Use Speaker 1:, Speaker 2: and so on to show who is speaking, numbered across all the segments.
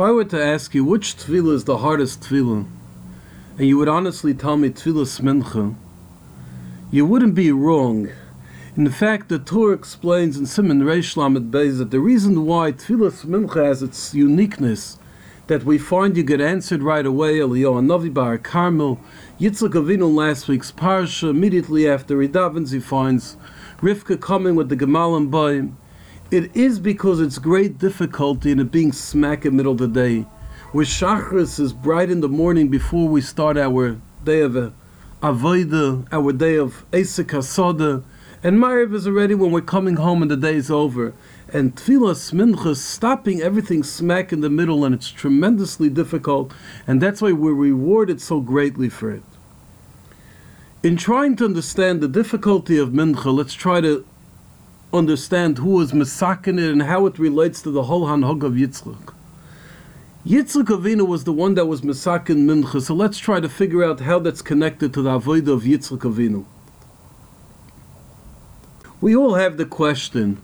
Speaker 1: If I were to ask you which tefillah is the hardest tefillah, and you would honestly tell me tefillah smincha, you wouldn't be wrong. In fact, the Torah explains in Siman Reish Lamed Beis that the reason why tefillah smincha has its uniqueness that we find you get answered right away, Eliyahu Navi Bar Carmel, Yitzchak Avinu last week's parsha, immediately after he he finds Rivka coming with the Gemal and Boim. It is because it's great difficulty in it being smack in the middle of the day, where Shachris is bright in the morning before we start our day of uh, Avodah, our day of Esek HaSoda, and Ma'ariv is already when we're coming home and the day is over. And tefillah mincha stopping everything smack in the middle, and it's tremendously difficult, and that's why we're rewarded so greatly for it. In trying to understand the difficulty of mincha, let's try to understand who is masakin it and how it relates to the whole hanhog of Yitzchak. Yitzchak Avinu was the one that was masakin mincha, so let's try to figure out how that's connected to the avodah of Yitzchak Avinu. We all have the question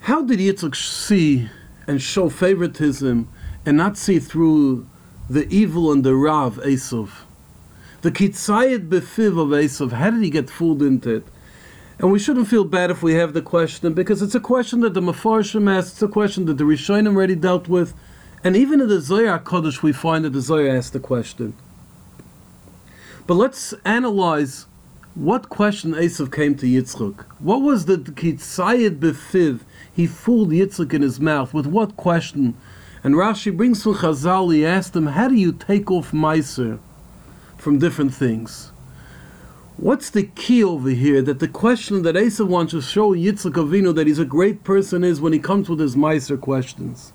Speaker 1: how did Yitzchak see and show favoritism and not see through the evil and the Rav Esav? The Kitzayit Befiv of Esav, how did he get fooled into it? And we shouldn't feel bad if we have the question because it's a question that the Mefarshim asked, it's a question that the Rishonim already dealt with, and even in the Zohar Kodesh we find that the Zohar asked the question. But let's analyze what question Esav came to Yitzchak. What was the Kitzayit Befiv he fooled Yitzchak in his mouth. With what question? And Rashi brings from Chazal, he asked him, How do you take off Meiser from different things? What's the key over here that the question that Asa wants to show Yitzchak Avinu that he's a great person is when he comes with his Meiser questions?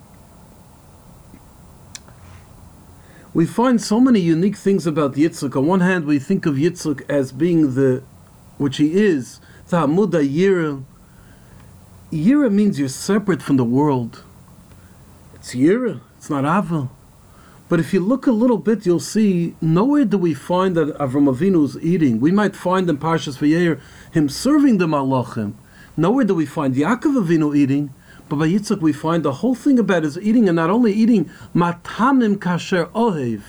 Speaker 1: We find so many unique things about Yitzchak. On one hand, we think of Yitzchak as being the, which he is, the Hamuda Yira, Yira means you're separate from the world. It's Yira, it's not Avil. But if you look a little bit, you'll see nowhere do we find that Avram Avinu is eating. We might find in Parshas Vayeira him serving the Malachim. Nowhere do we find Yaakov Avinu eating, but by Yitzchak we find the whole thing about his eating, and not only eating, matanim kasher ohev.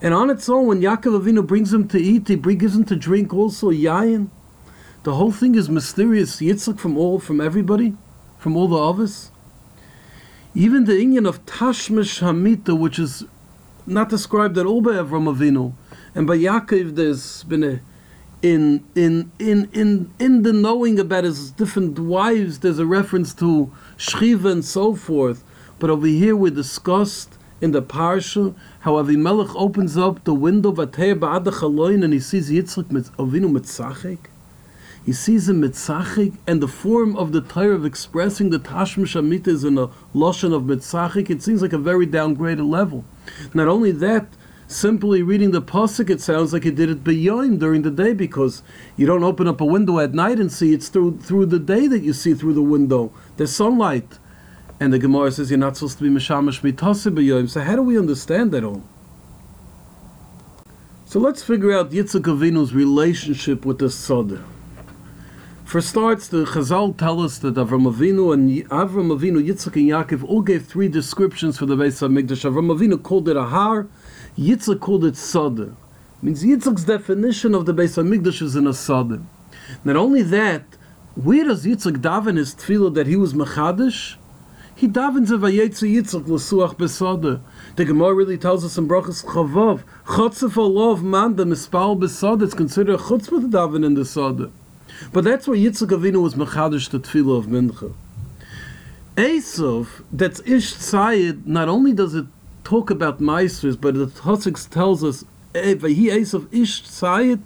Speaker 1: And on its own, when Yaakov Avinu brings him to eat, he gives him to drink also yayin. The whole thing is mysterious. Yitzchak from all, from everybody, from all the others. Even the Indian of Tashmish Hamita, which is not described at all by Avram Avinu, and by Yaakov, there's been a in in in in in the knowing about his different wives, there's a reference to Shchiva and so forth. But over here, we discussed in the parsha how Avimelech opens up the window of and he sees Yitzchak Avinu mitzachik. He sees him mitzachik, and the form of the Torah of expressing the Tashmish Amit is in a lotion of mitzachik. It seems like a very downgraded level. Not only that, simply reading the pasuk, it sounds like he did it beyond during the day because you don't open up a window at night and see. It's through through the day that you see through the window. There's sunlight, and the Gemara says you're not supposed to be mishamash mitasi. So how do we understand that all? So let's figure out Yitzchak Avinu's relationship with the Soda. For starts, the Chazal tell us that Avram Avinu and Avram Avinu, Yitzchak and Yaakov all gave three descriptions for the Beis Hamikdash. Avram Avinu called it a har, Yitzchak called it sada. Means Yitzchak's definition of the Beis Hamikdash is in a sada. Not only that, where does Yitzchak daven his tefillah that he was machadish? He davens a vayetze Yitzchak l'suach besada. The Gemara really tells us in Brachas Chavav, Chotzef alav man the mispal besada. It's considered a chutzpah to daven in the sada. But that's why Yitzchak Avinu was mechadish the tefillah of Mincha. Esav, that's Ish Tzayid, not only does it talk about Meisters, but the Tosik tells us, he Esav Ish Tzayid,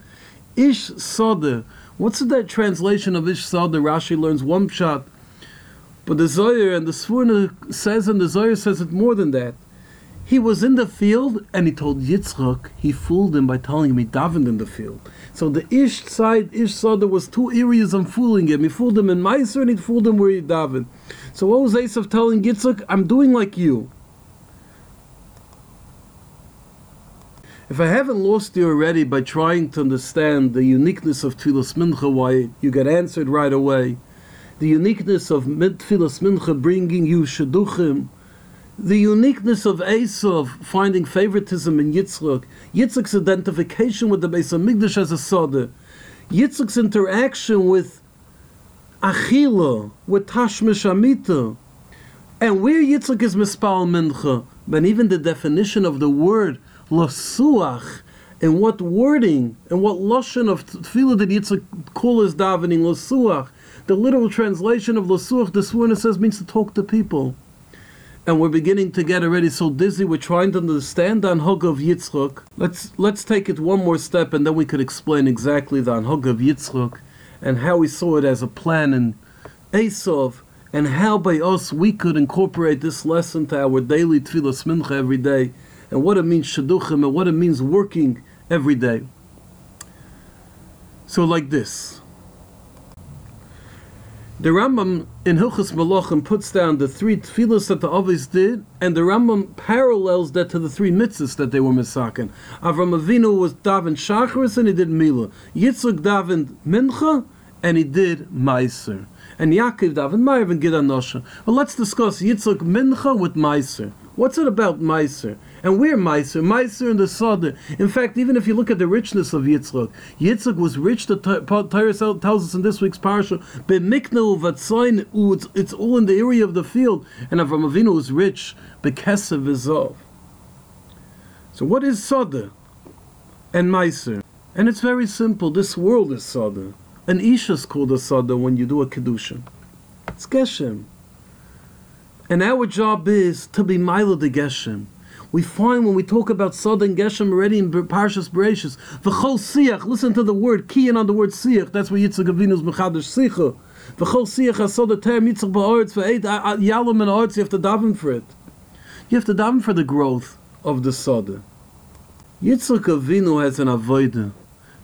Speaker 1: Ish Sode. What's that translation of Ish Sode? Rashi learns one shot. But the Zohar and the Sforno says, and the Zohar says it more than that. He was in the field and he told Yitzchak, he fooled him by telling him he davened in the field. So the Ish side, Ish saw there was two areas of fooling him. He fooled him in Meiser and he fooled him where he davened. So what was Esav telling Yitzchak? I'm doing like you. If I haven't lost you already by trying to understand the uniqueness of Tfilas Mincha, why you get answered right away, the uniqueness of Tfilas Mincha bringing you Shaduchim, the uniqueness of Esav finding favoritism in Yitzchak, Yitzchak's identification with the Beis Hamikdash as a Soda, Yitzchak's interaction with Achila, with Tashmish Amita, and where Yitzchak is Mispal Mincha, but even the definition of the word Lasuach, and what wording and what lashon of tefillah did Yitzchak call his davening Lasuach. The literal translation of Lasuach, the Sforno says, means to talk to people and we're beginning to get already so dizzy. We're trying to understand the Anhog of Yitzchok. Let's let's take it one more step, and then we could explain exactly the Anhog of Yitzchok and how we saw it as a plan in Esav, and how by us we could incorporate this lesson to our daily tefillah mincha every day, and what it means shaduchim, and what it means working every day. So, like this. The Rambam in Hilchas Malachim puts down the three tefillas that the Avis did, and the Rambam parallels that to the three mitzvahs that they were misaken. Avram Avinu was daven shacharis and he did milah. Yitzchak davened mincha and he did meiser. And Yaakov davened ma'av and gid anosha. Well, let's discuss Yitzchak mincha with meiser. What's it about meiser? And we're Meiser, Meiser in the Sada. In fact, even if you look at the richness of Yitzchak, Yitzchak was rich, the Torah tells us in this week's parasha, it's, it's all in the area of the field. And Avram Avinu was rich, B'kesev v'zov. So what is Sada and Meiser? And it's very simple. This world is Sada. An Isha is called a Sada when you do a Kedushin. It's Geshem. And our job is to be Milo de Geshem we find when we talk about Sod and Geshem already in Parshas Bereshis, V'chol Siach, listen to the word, kiyin on the word Siach, that's where Yitzchak Avinu's Mechadash Sicha. V'chol Siach HaSod HaTer Yitzchak Ba'oretz V'eit Yalam and Oretz, you have to daven for it. You have to daven for the growth of the Sod. Yitzchak Avinu has an avodah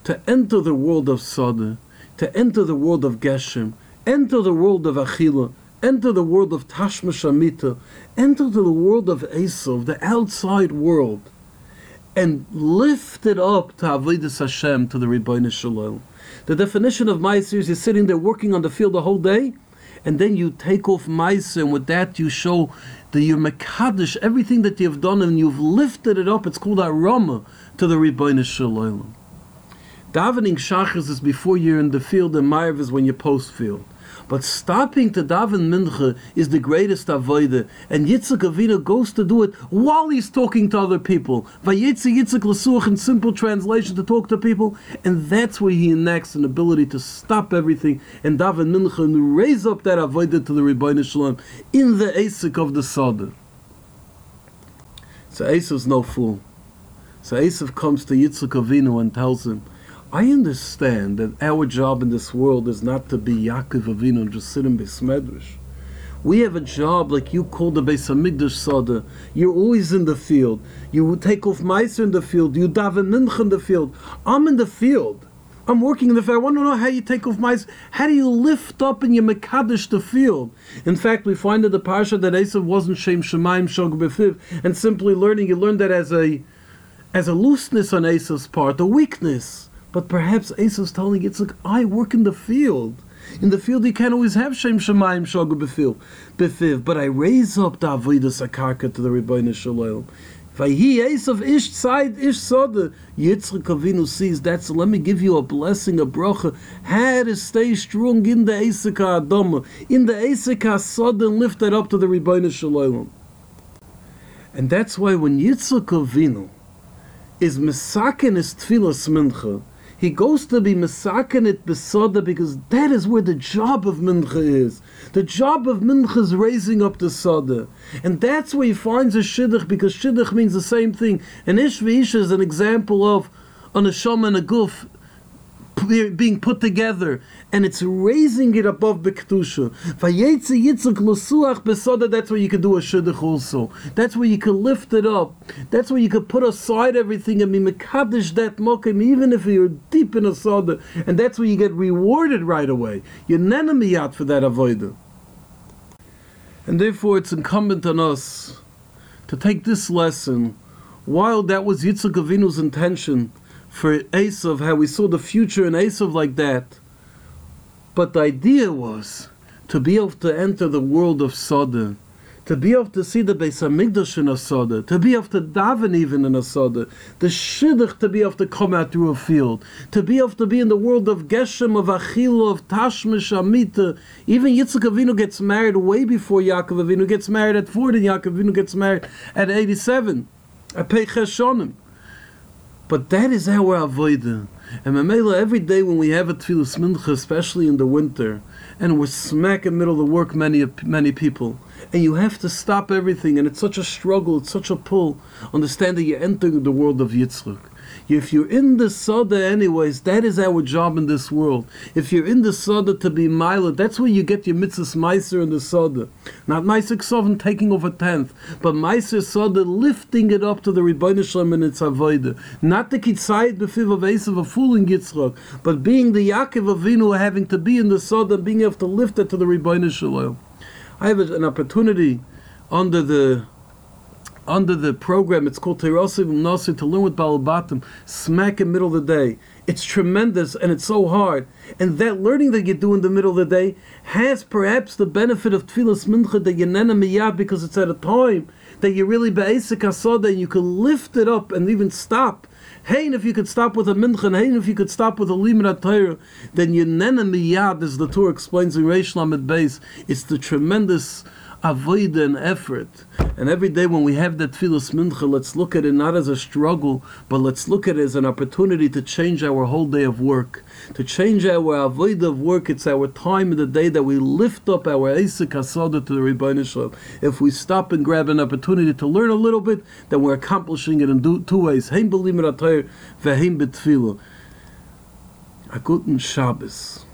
Speaker 1: to enter the world of Sod, to enter the world of Geshem, enter the world of Achila, enter the world of Tashma Shamita, enter the world of Esav, the outside world, and lift it up to Avodah Hashem, to the Shel Olam. The definition of Meiser is you're sitting there working on the field the whole day, and then you take off Meiser, and with that you show that you're Mekadosh, everything that you've done, and you've lifted it up. It's called Arama to the Shel Olam. Davening Shachas is before you're in the field, and Ma'ariv is when you're post field. But stopping to daven mincha is the greatest avodah, and Yitzchak Avinu goes to do it while he's talking to other people. Vayitzi Yitzchak Lasuch in simple translation to talk to people, and that's where he enacts an ability to stop everything and daven mincha and raise up that avodah to the Shel Olam in the Asik of the Sada. So Esav's no fool. So Esav comes to Yitzchak Avinu and tells him, I understand that our job in this world is not to be Yaakov Avinu and just sit in Besmedrish. We have a job like you call the Beis Hamikdash Sada. You're always in the field. You take off Meiser in the field. You daven Mincha in the field. I'm in the field. I'm working in the field. I want to know how you take off Meiser. How do you lift up in your Mekadesh the field? In fact, we find in the Parsha that Esav wasn't Shem Shemaim Shog Befiv, and simply learning, you learn that as a as a looseness on Esav's part, a weakness. But perhaps Esau's telling Yitzchak, I work in the field. In the field you can't always have Shem Shemayim Shogu Befiv, but I raise up the Avodah Sakarka to the Shel Olam. Vayhi Esav Ish Tzayid Ish Soda. Yitzchak Avinu sees that, so let me give you a blessing, a bracha. How to stay strong in the Esika Adama, in the Esika Soda, and lift that up to the Shel Olam. And that's why when Yitzchak Avinu is Mesaken is Tfilas Mincha, he goes to be Mesakenit Besoda because that is where the job of Mincha is. The job of Mincha is raising up the Soda. And that's where he finds a Shidduch because Shidduch means the same thing. And Ish is an example of an Asham and a Guf being put together, and it's raising it above Losuach Besoda, that's where you can do a Shidduch also. That's where you can lift it up. That's where you can put aside everything and be Mekadosh that Mokim, even if you're deep in a Soda. And that's where you get rewarded right away. You're nenamiyat for that avoider. And therefore, it's incumbent on us to take this lesson, while that was Yitzchak Avinu's intention, for Esav, how we saw the future in Esav like that. But the idea was to be able to enter the world of Sodom, to be able to see the Beis Hamikdash in a soda, to be able to daven even in a soda, the shidduch to be able to come out through a field, to be able to be in the world of Geshem, of Achila, of Tashmish, Amita. Even Yitzchak Avinu gets married way before Yaakov Avinu gets married at 40, and Yaakov Avinu gets married at 87, at Peiches Shonim. But that is our avodah. And Mamela, every day when we have a tefillah mincha, especially in the winter, and we're smack in the middle of the work, many many people, and you have to stop everything, and it's such a struggle, it's such a pull. Understand that you're entering the world of Yitzchak. If you're in the Sada anyways, that is our job in this world. If you're in the Sada to be Mila, that's where you get your mitzvahs Meiser in the Sada. Not Meiser Ksovin taking over tenth, but Meiser Sada lifting it up to the Rebbeinu Shalom and its Avodah. Not the Kitzayit Befiv of Esav, a fooling Yitzchak, but being the Yaakov Avinu, having to be in the Sada being able to lift it to the Rebbeinu Shalom. I have an opportunity under the under the program. It's called Teirosiv Nasir to learn with Balabatim, smack in middle of the day. It's tremendous and it's so hard. And that learning that you do in the middle of the day has perhaps the benefit of Tfilas Mincha that Yenena Miyah because it's at a time that you really Be'esik Asoda and you can lift it up and even stop. Hey, if you could stop with a mincha, and hey, if you could stop with a limud Torah, then Yenena Miyad, as the Torah explains in Reish Lamed Beis, it's the tremendous avoid and effort. And every day when we have that tefillas mincha, let's look at it not as a struggle, but let's look at it as an opportunity to change our whole day of work. To change our avoid of work, it's our time of the day that we lift up our Isaac Hasada to the Rebbeinu Shalom. If we stop and grab an opportunity to learn a little bit, then we're accomplishing it in two ways. Heim belimit atayr, veheim betfilah. A guten Shabbos.